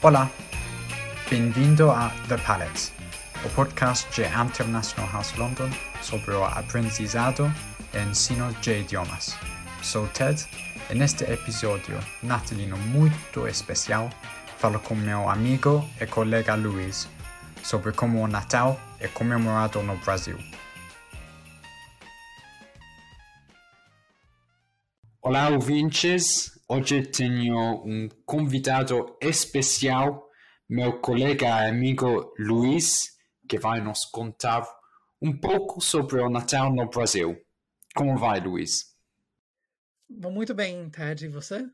Olá, bem-vindo a The Palette, o podcast de International House London sobre o aprendizado e ensino de idiomas. Sou Ted e neste episódio natalino muito especial falo com meu amigo e colega Luiz sobre como o Natal é comemorado no Brasil. Olá, ouvintes! Hoje tenho um convidado especial, meu colega e amigo Luiz, que vai nos contar um pouco sobre o Natal no Brasil. Como vai, Luiz? Muito bem, Ted. E você?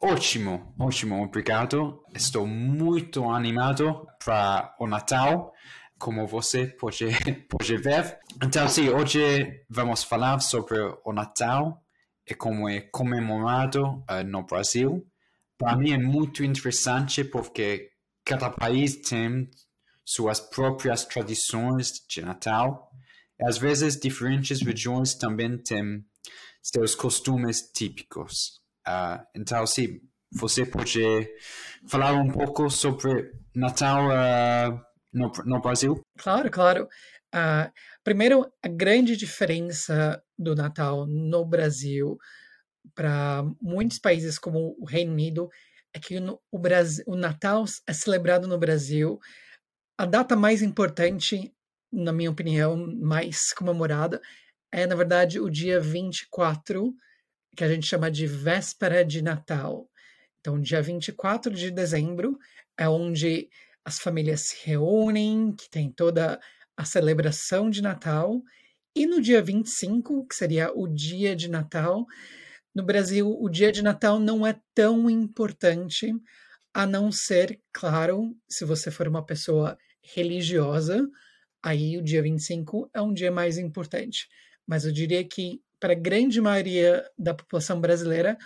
Ótimo, ótimo, obrigado. Estou muito animado para o Natal, como você pode, pode ver. Então, sim, hoje vamos falar sobre o Natal e como é comemorado uh, no Brasil. Para mim é muito interessante porque cada país tem suas próprias tradições de Natal. E às vezes diferentes regiões também têm seus costumes típicos. Uh, então, sim, você pode falar um pouco sobre Natal uh, no, no Brasil? Claro, claro. Uh, primeiro, a grande diferença do Natal no Brasil para muitos países como o Reino Unido é que o, Brasil, o Natal é celebrado no Brasil. A data mais importante, na minha opinião, mais comemorada, é, na verdade, o dia 24, que a gente chama de véspera de Natal. Então, dia 24 de dezembro é onde as famílias se reúnem, que tem toda a celebração de Natal. E no dia 25, que seria o dia de Natal, no Brasil, o dia de Natal não é tão importante, a não ser, claro, se você for uma pessoa religiosa, aí o dia 25 é um dia mais importante. Mas eu diria que, para a grande maioria da população brasileira,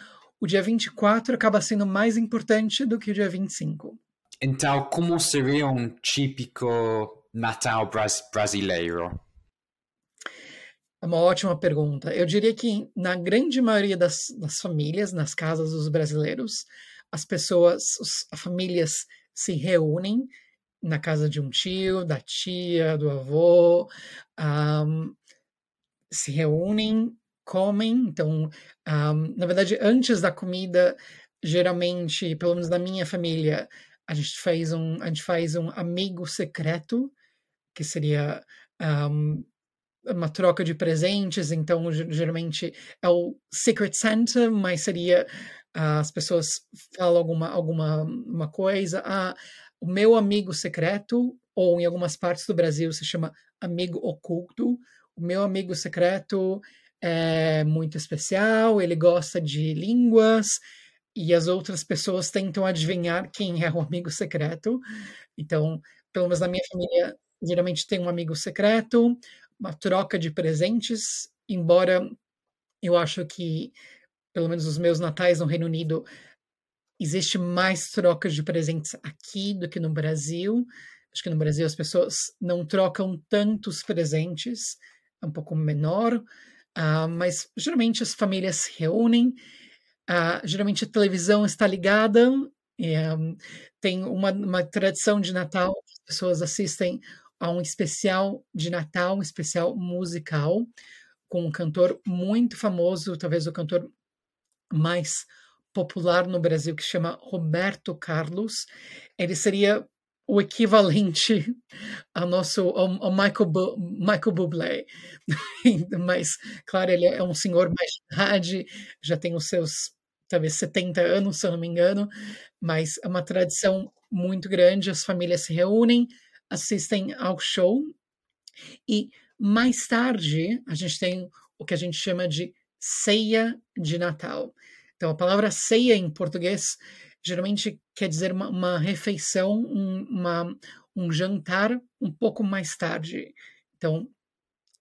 o dia 24 acaba sendo mais importante do que o dia 25. Então, como seria um típico Natal brasileiro? É uma ótima pergunta. Eu diria que na grande maioria das, das famílias, nas casas dos brasileiros, as pessoas, os, as famílias se reúnem na casa de um tio, da tia, do avô, um, se reúnem, comem. Então, um, na verdade, antes da comida, geralmente, pelo menos na minha família, a gente faz um, a gente faz um amigo secreto, que seria um, uma troca de presentes, então geralmente é o Secret Santa, mas seria uh, as pessoas falam alguma, alguma uma coisa, ah, o meu amigo secreto, ou em algumas partes do Brasil se chama amigo oculto, o meu amigo secreto é muito especial, ele gosta de línguas, e as outras pessoas tentam adivinhar quem é o amigo secreto. Então, pelo menos na minha família, geralmente tem um amigo secreto, uma troca de presentes, embora eu acho que, pelo menos os meus natais no Reino Unido, existe mais trocas de presentes aqui do que no Brasil. Acho que no Brasil as pessoas não trocam tantos presentes, é um pouco menor, uh, mas geralmente as famílias se reúnem, uh, geralmente a televisão está ligada, e, um, tem uma, uma tradição de Natal, as pessoas assistem a um especial de Natal, um especial musical, com um cantor muito famoso, talvez o cantor mais popular no Brasil, que chama Roberto Carlos. Ele seria o equivalente ao nosso ao, ao Michael, Bu, Michael Bublé. Mas, claro, ele é um senhor mais de idade, já tem os seus talvez 70 anos, se eu não me engano, mas é uma tradição muito grande, as famílias se reúnem, assistem ao show e mais tarde a gente tem o que a gente chama de ceia de Natal. Então a palavra ceia em português geralmente quer dizer uma, uma refeição, um, uma, um jantar um pouco mais tarde. Então,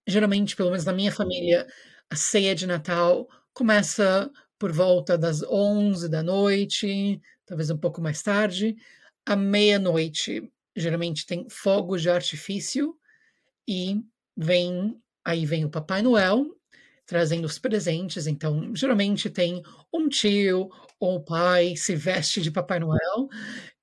geralmente, pelo menos na minha família, a ceia de Natal começa por volta das 11 da noite, talvez um pouco mais tarde, à meia-noite geralmente tem fogos de artifício e vem aí vem o Papai Noel, trazendo os presentes. Então, geralmente tem um tio ou o pai se veste de Papai Noel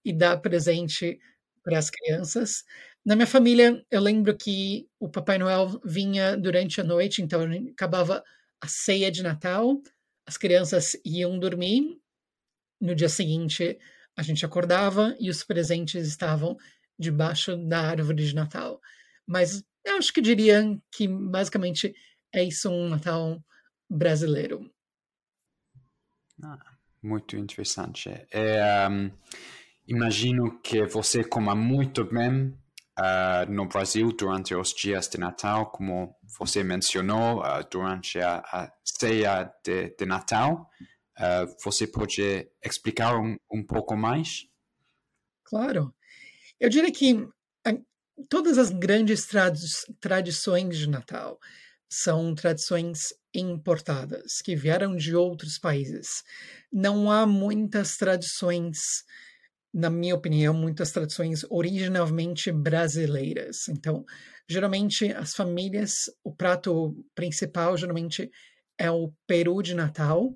e dá presente para as crianças. Na minha família, eu lembro que o Papai Noel vinha durante a noite, então acabava a ceia de Natal, as crianças iam dormir. No dia seguinte, a gente acordava e os presentes estavam debaixo da árvore de Natal. Mas eu acho que diria que basicamente é isso um Natal brasileiro. Ah, muito interessante. É, um, imagino que você coma muito bem uh, no Brasil durante os dias de Natal, como você mencionou, uh, durante a, a ceia de, de Natal. Uh, você pode explicar um, um pouco mais? Claro. Eu diria que todas as grandes tradi tradições de Natal são tradições importadas, que vieram de outros países. Não há muitas tradições, na minha opinião, muitas tradições originalmente brasileiras. Então, geralmente as famílias, o prato principal geralmente é o peru de Natal,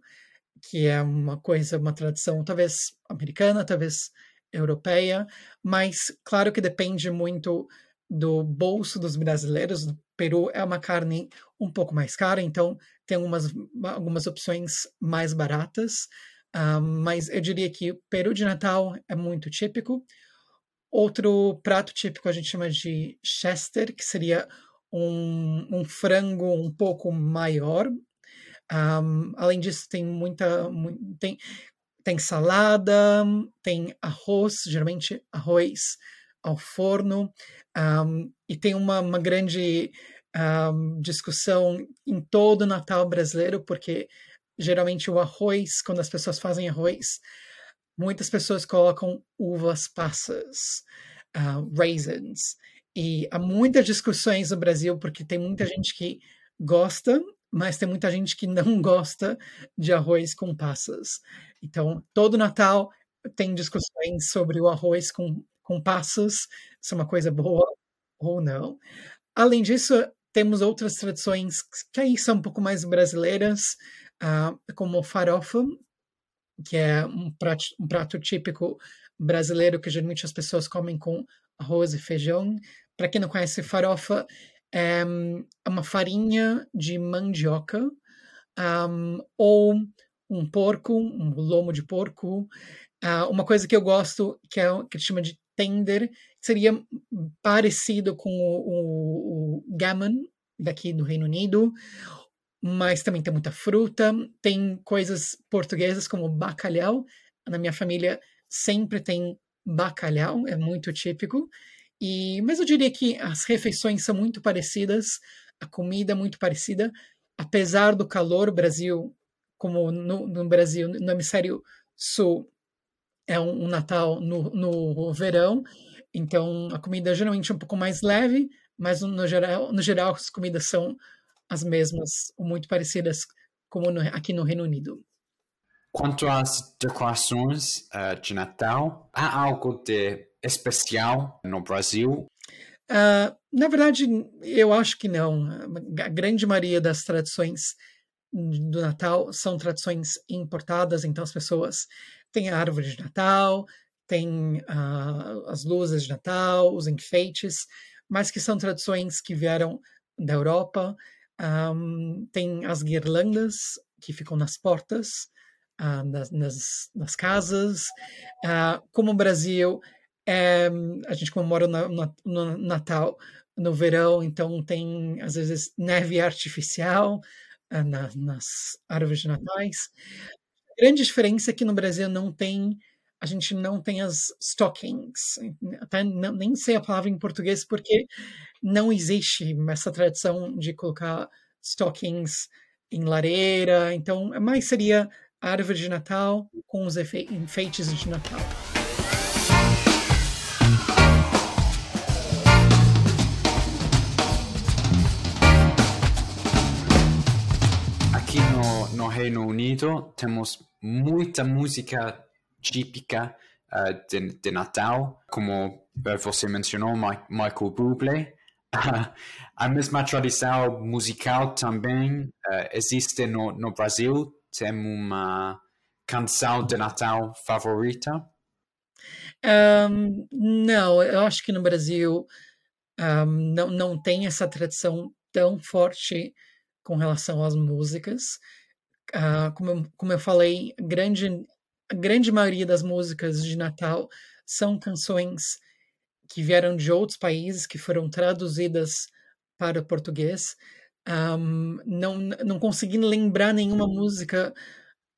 que é uma coisa, uma tradição talvez americana, talvez europeia, mas claro que depende muito do bolso dos brasileiros. O peru é uma carne um pouco mais cara, então tem algumas, algumas opções mais baratas, uh, mas eu diria que o peru de Natal é muito típico. Outro prato típico a gente chama de Chester, que seria um, um frango um pouco maior. Um, além disso, tem muita. Tem, tem salada, tem arroz, geralmente arroz ao forno, um, e tem uma, uma grande um, discussão em todo o Natal brasileiro, porque geralmente o arroz, quando as pessoas fazem arroz, muitas pessoas colocam uvas passas, uh, raisins, e há muitas discussões no Brasil, porque tem muita gente que gosta mas tem muita gente que não gosta de arroz com passas. Então, todo Natal tem discussões sobre o arroz com, com passas, se é uma coisa boa ou não. Além disso, temos outras tradições que aí são um pouco mais brasileiras, uh, como farofa, que é um prato, um prato típico brasileiro que geralmente as pessoas comem com arroz e feijão. Para quem não conhece farofa, é uma farinha de mandioca um, ou um porco, um lomo de porco. Uh, uma coisa que eu gosto, que é que chama de tender, seria parecido com o, o, o gammon daqui do Reino Unido, mas também tem muita fruta, tem coisas portuguesas como bacalhau. Na minha família sempre tem bacalhau, é muito típico. E, mas eu diria que as refeições são muito parecidas, a comida é muito parecida, apesar do calor, o Brasil, como no, no Brasil, no hemisfério sul, é um, um Natal no, no verão, então a comida geralmente é um pouco mais leve, mas no geral, no geral as comidas são as mesmas, ou muito parecidas, como no, aqui no Reino Unido. Quanto às decorações uh, de Natal, há algo de especial no Brasil? Uh, na verdade, eu acho que não. A grande maioria das tradições do Natal são tradições importadas, então as pessoas têm a árvore de Natal, têm uh, as luzes de Natal, os enfeites, mas que são tradições que vieram da Europa. Um, tem as guirlandas que ficam nas portas, uh, nas, nas, nas, casas. Uh, como o Brasil é, a gente comemora no, no, Natal no verão, então tem às vezes neve artificial uh, na, nas árvores de natais. A grande diferença é que no Brasil não tem, a gente não tem as stockings, até não, nem sei a palavra em português porque não existe essa tradição de colocar stockings em lareira, então mais seria árvore de Natal com os enfeites de Natal. Reino Unido temos muita música típica uh, de, de, Natal, como você mencionou, Michael Bublé. a mesma tradição musical também uh, existe no, no Brasil? Tem uma canção de Natal favorita? Um, não, eu acho que no Brasil um, não, não tem essa tradição tão forte com relação às músicas. Uh, como, eu, como eu falei, grande, a grande maioria das músicas de Natal são canções que vieram de outros países, que foram traduzidas para o português. Um, não, não consegui lembrar nenhuma música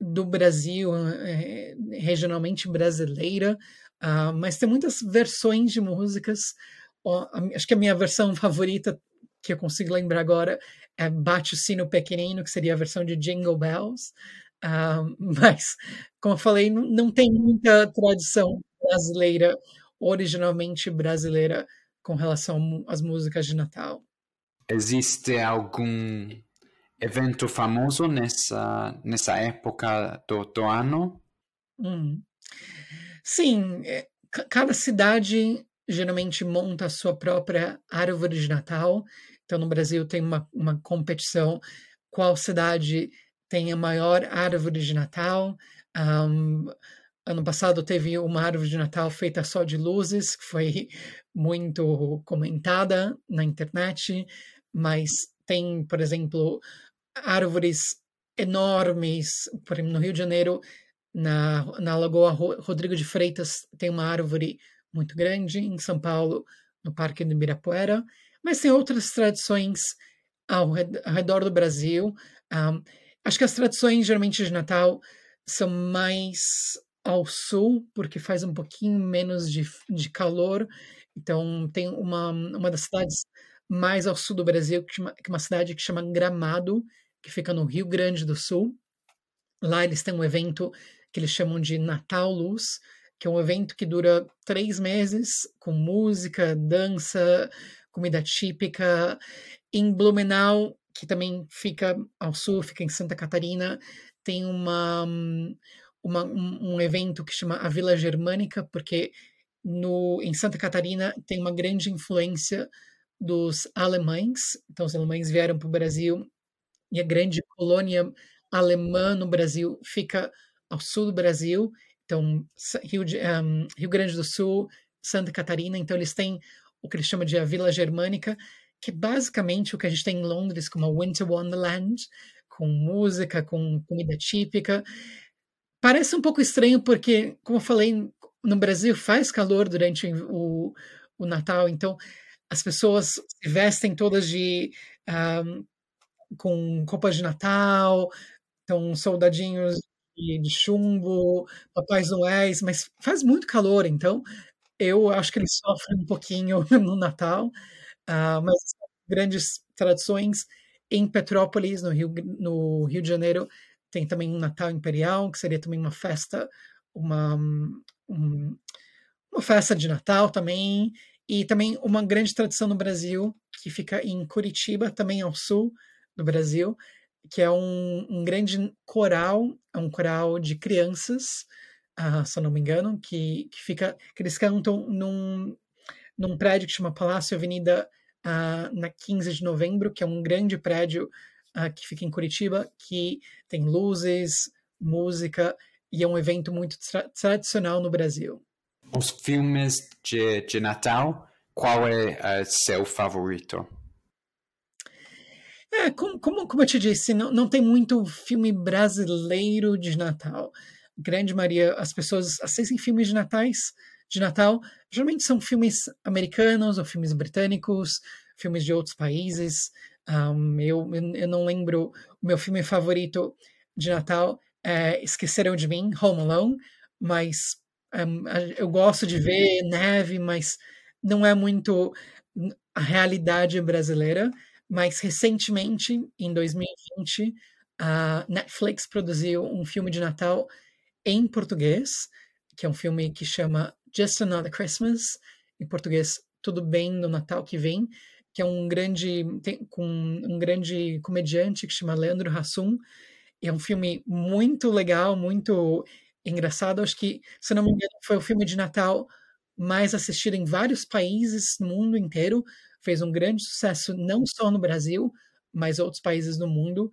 do Brasil, é, regionalmente brasileira, uh, mas tem muitas versões de músicas. Oh, acho que a minha versão favorita, que eu consigo lembrar agora, é Bate o Sino Pequenino, que seria a versão de Jingle Bells. Uh, mas, como eu falei, não, não tem muita tradição brasileira, originalmente brasileira, com relação às músicas de Natal. Existe algum evento famoso nessa, nessa época do, do ano? Hum. Sim, é, cada cidade geralmente monta a sua própria árvore de Natal. Então, no Brasil, tem uma, uma competição qual cidade tem a maior árvore de Natal. Um, ano passado teve uma árvore de Natal feita só de luzes, que foi muito comentada na internet, mas tem, por exemplo, árvores enormes. Por exemplo, no Rio de Janeiro, na, na Lagoa Rodrigo de Freitas, tem uma árvore muito grande. Em São Paulo, no Parque do Ibirapuera. Mas tem outras tradições ao redor do Brasil. Um, acho que as tradições, geralmente, de Natal são mais ao sul, porque faz um pouquinho menos de, de calor. Então, tem uma, uma das cidades mais ao sul do Brasil, que, chama, que é uma cidade que chama Gramado, que fica no Rio Grande do Sul. Lá eles têm um evento que eles chamam de Natal Luz, que é um evento que dura três meses, com música, dança, comida típica. Em Blumenau, que também fica ao sul, fica em Santa Catarina, tem uma, uma um, um, evento que chama a Vila Germânica, porque no, em Santa Catarina tem uma grande influência dos alemães. Então, os alemães vieram para o Brasil e a grande colônia alemã no Brasil fica ao sul do Brasil, então Rio, de, um, Rio Grande do Sul, Santa Catarina, então eles têm o que eles chamam de a Vila Germânica, que é basicamente o que a gente tem em Londres como a Winter Wonderland, com música, com comida típica. Parece um pouco estranho porque, como eu falei, no Brasil faz calor durante o, o Natal, então as pessoas se vestem todas de um, com roupas de Natal, então soldadinhos de, de chumbo, papais noéis, mas faz muito calor, então eu acho que eles sofrem um pouquinho no Natal, uh, mas grandes tradições em Petrópolis, no Rio, no Rio de Janeiro, tem também um Natal Imperial, que seria também uma festa, uma, um, uma festa de Natal também, e também uma grande tradição no Brasil, que fica em Curitiba, também ao sul, do Brasil, que é um, um grande coral, é um coral de crianças, uh, se eu não me engano, que, que fica, que eles cantam num, num prédio que chama Palácio Avenida uh, na 15 de novembro, que é um grande prédio uh, que fica em Curitiba, que tem luzes, música, e é um evento muito tra tradicional no Brasil. Os filmes de, de Natal, qual é seu favorito? É, como, como, como eu te disse, não, não tem muito filme brasileiro de Natal. Grande maioria, as pessoas assistem filmes de natais de Natal, geralmente são filmes americanos ou filmes britânicos, filmes de outros países. Um, eu, eu não lembro, o meu filme favorito de Natal é Esqueceram de Mim, Home Alone, mas um, eu gosto de ver neve, mas não é muito a realidade brasileira. Mas recentemente, em 2020, a Netflix produziu um filme de Natal em português, que é um filme que chama Just Another Christmas, em português Tudo Bem no Natal que Vem, que é um grande tem, com um grande comediante que chama Leandro Hassum. É um filme muito legal, muito engraçado. Acho que, se não me engano, foi o filme de Natal mais assistida em vários países no mundo inteiro. Fez um grande sucesso não só no Brasil, mas outros países no mundo.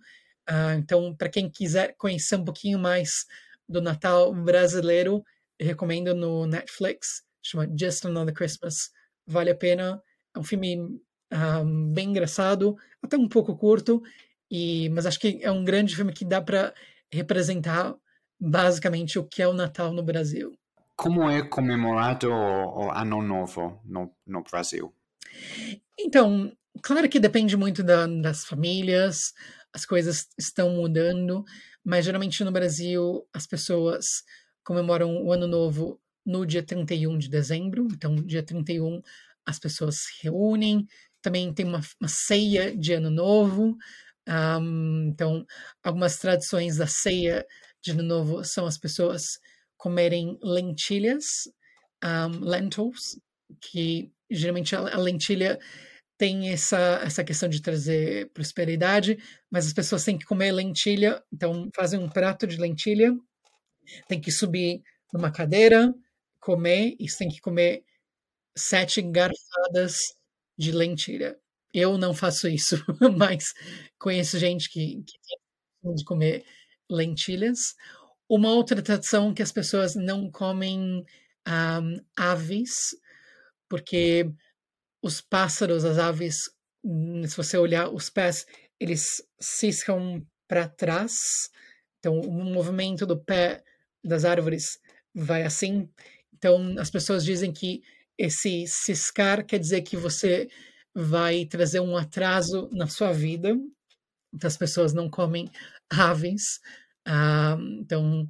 Uh, então, para quem quiser conhecer um pouquinho mais do Natal brasileiro, recomendo no Netflix, chama Just Another Christmas. Vale a pena. É um filme um, ah, bem engraçado, até um pouco curto, e, mas acho que é um grande filme que dá para representar basicamente o que é o Natal no Brasil. Como é comemorado o, o Ano Novo no, no Brasil? Então, claro que depende muito da, das famílias, as coisas estão mudando, mas geralmente no Brasil as pessoas comemoram o Ano Novo no dia 31 de dezembro, então dia 31 as pessoas se reúnem, também tem uma, uma ceia de Ano Novo, um, então algumas tradições da ceia de Ano Novo são as pessoas comerem lentilhas, um, lentils, que geralmente a, a lentilha tem essa, essa questão de trazer prosperidade, mas as pessoas têm que comer lentilha, então fazem um prato de lentilha, tem que subir numa cadeira, comer, e tem que comer sete garfadas de lentilha. Eu não faço isso, mas conheço gente que, que tem de comer lentilhas. Uma outra tradição que as pessoas não comem um, aves, porque os pássaros, as aves, hum, se você olhar os pés, eles ciscam para trás. Então, o movimento do pé das árvores vai assim. Então, as pessoas dizem que esse ciscar quer dizer que você vai trazer um atraso na sua vida. Então, as pessoas não comem aves. Ah, então,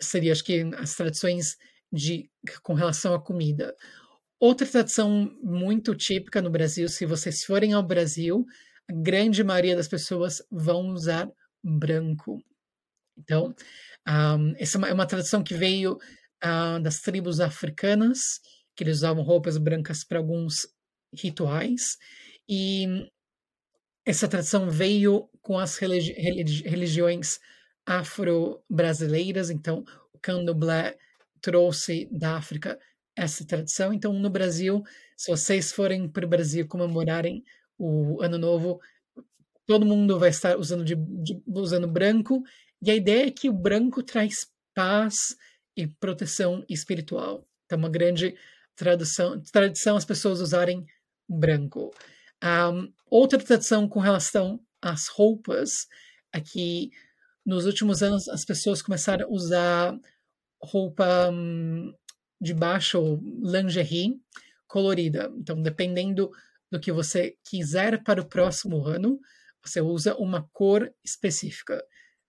seria, acho que, as tradições de, com relação à comida. Outra tradição muito típica no Brasil, se vocês forem ao Brasil, a grande maioria das pessoas vão usar branco. Então, um, essa é uma, é tradição que veio uh, das tribos africanas, que eles usavam roupas brancas para alguns rituais, e essa tradição veio com as religi religi religiões afro-brasileiras, então o candomblé trouxe da África essa tradição. Então, no Brasil, se vocês forem para o Brasil comemorarem o Ano Novo, todo mundo vai estar usando, de, de, usando branco, e a ideia é que o branco traz paz e proteção espiritual. Então, uma grande tradição, tradição as pessoas usarem branco. Um, outra tradição com relação às roupas é que nos últimos anos as pessoas começaram a usar roupa um, de baixo, lingerie colorida. Então, dependendo do que você quiser para o próximo ano, você usa uma cor específica.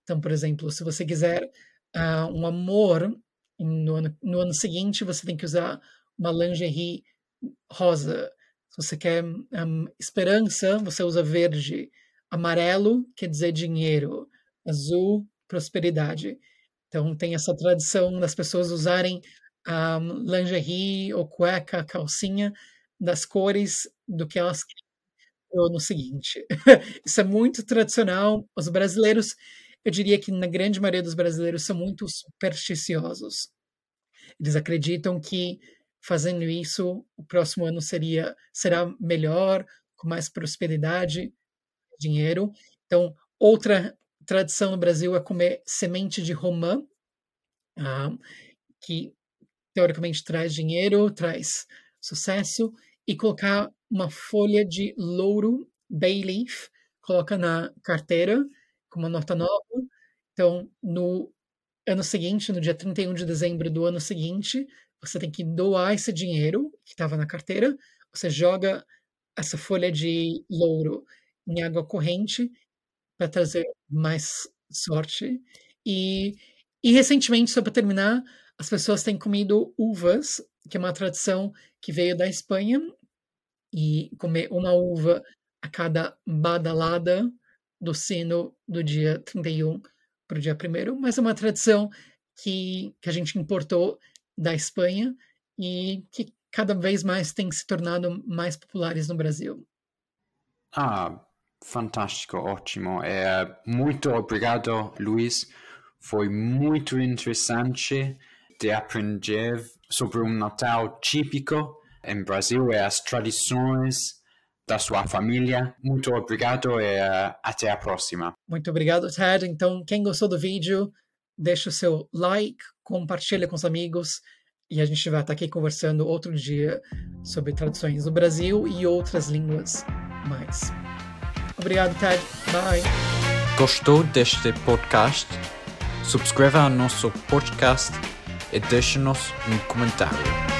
Então, por exemplo, se você quiser uh, um amor no ano, no ano seguinte, você tem que usar uma lingerie rosa. Se você quer um, esperança, você usa verde. Amarelo quer dizer dinheiro. Azul, prosperidade. Então, tem essa tradição das pessoas usarem um, lingerie ou cueca, calcinha, das cores do que elas querem no seguinte. Isso é muito tradicional. Os brasileiros, eu diria que na grande maioria dos brasileiros são muito supersticiosos. Eles acreditam que fazendo isso, o próximo ano seria será melhor, com mais prosperidade, dinheiro. Então, outra tradição no Brasil é comer semente de romã, uh, que teoricamente traz dinheiro, traz sucesso, e colocar uma folha de louro, bay leaf, coloca na carteira com uma nota nova. Então, no ano seguinte, no dia 31 de dezembro do ano seguinte, você tem que doar esse dinheiro que estava na carteira, você joga essa folha de louro em água corrente para trazer mais sorte. E, e recentemente, só para terminar, as pessoas têm comido uvas, que é uma tradição que veio da Espanha, e comer uma uva a cada badalada do sino do dia 31 para o dia 1 mas é uma tradição que, que a gente importou da Espanha e que cada vez mais tem se tornado mais populares no Brasil. Ah, fantástico, ótimo. É, muito obrigado, Luiz. Foi muito interessante de aprender sobre um Natal típico em Brasil e as tradições da sua família. Muito obrigado e uh, até a próxima. Muito obrigado, Ted. Então, quem gostou do vídeo, deixa o seu like, compartilha com os amigos e a gente vai estar aqui conversando outro dia sobre tradições do Brasil e outras línguas mais. Obrigado, Ted. Bye. Gostou deste podcast? Subscreva ao nosso podcast e deixe-nos um comentário.